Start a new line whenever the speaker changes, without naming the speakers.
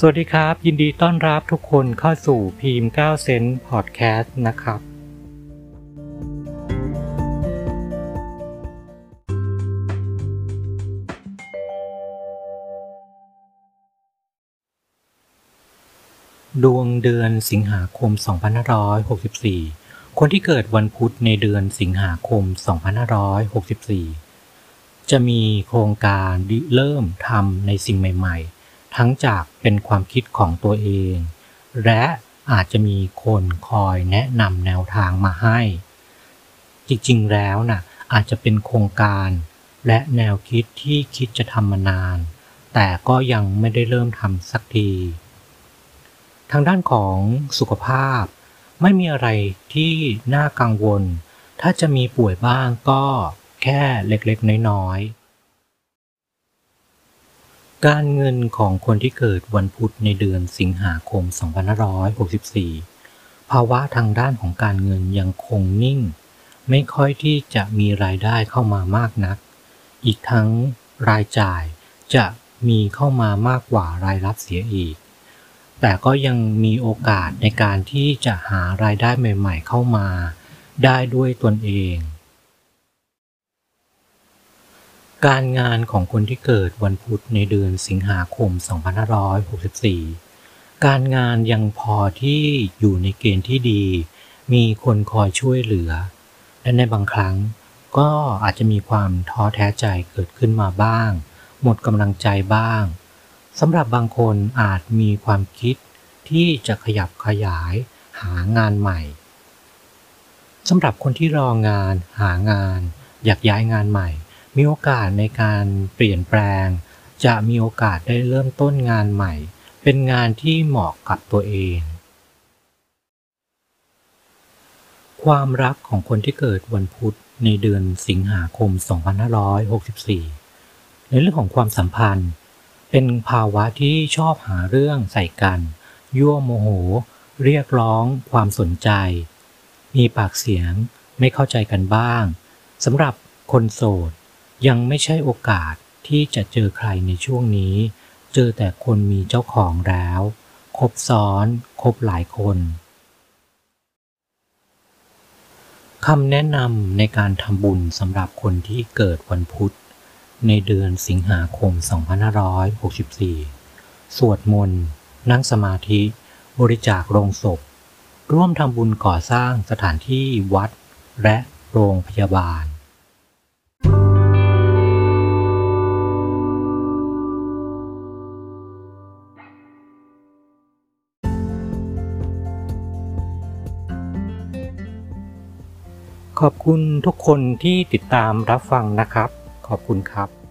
สวัสดีครับ ยินดีต้อนรับทุกคนเข้าสู่พีม9เซนต์พอดแคสต์นะครับ ดวงเดือนสิงหาคม 2564 คนที่เกิดวันพุธในเดือนสิงหาคม 2564 จะมีโครงการเริ่มทำในสิ่งใหม่ ๆ ทั้งจากเป็นความคิดของตัวเอง และอาจจะมีคนคอยแนะนำแนวทางมาให้ จริงๆแล้วน่ะอาจจะเป็นโครงการและแนวคิดที่คิดจะทำมานาน แต่ก็ยังไม่ได้เริ่มทำสักที ทางด้านของสุขภาพ ไม่มีอะไรที่น่ากังวล ถ้าจะมีป่วยบ้างก็แค่เล็กๆน้อยๆ การเงินของคนที่เกิดวันพุธในเดือนสิงหาคม 2564 ภาวะทางด้านของการเงินยังคงนิ่ง ไม่ค่อยที่จะมีรายได้เข้ามามากนัก อีกทั้งรายจ่ายจะมีเข้ามามากกว่ารายรับเสียอีก แต่ก็ยังมีโอกาสในการที่จะหารายได้ใหม่ ๆ เข้ามา ได้ด้วยตนเอง การงานของคนที่เกิดวันพุธในเดือนสิงหาคม 2564 การงานยังพอที่อยู่ในเกณฑ์ที่ดี มีคนคอยช่วยเหลือ และในบางครั้งก็อาจจะมีความท้อแท้ใจเกิดขึ้นมาบ้าง หมดกำลังใจบ้างสำหรับบางคนอาจมีความคิดที่จะขยับขยายหางานใหม่สำหรับคนที่รองานหางาน อยากย้ายงานใหม่ มีโอกาสในการเปลี่ยนแปลง จะมีโอกาสได้เริ่มต้นงานใหม่ เป็นงานที่เหมาะกับตัวเอง ความรักของคนที่เกิดวันพุธในเดือนสิงหาคม 2564 ในเรื่องของความสัมพันธ์ เป็นภาวะที่ชอบหาเรื่องใส่กัน ยั่วโมโห เรียกร้อง ความสนใจ มีปากเสียงไม่เข้าใจกันบ้างสำหรับคนโสด ยังไม่ใช่โอกาสที่จะเจอใครในช่วงนี้ เจอแต่คนมีเจ้าของแล้ว คบซ้อน คบหลายคนคำแนะนำในการทำบุญสำหรับคนที่เกิดวันพุธ ในเดือนสิงหาคม 2564 สวดมนต์ นั่งสมาธิ บริจาคโรงศพ ร่วมทำบุญก่อสร้างสถานที่วัด และโรงพยาบาล ขอบคุณทุกคนที่ติดตามรับฟังนะครับ ขอบคุณครับ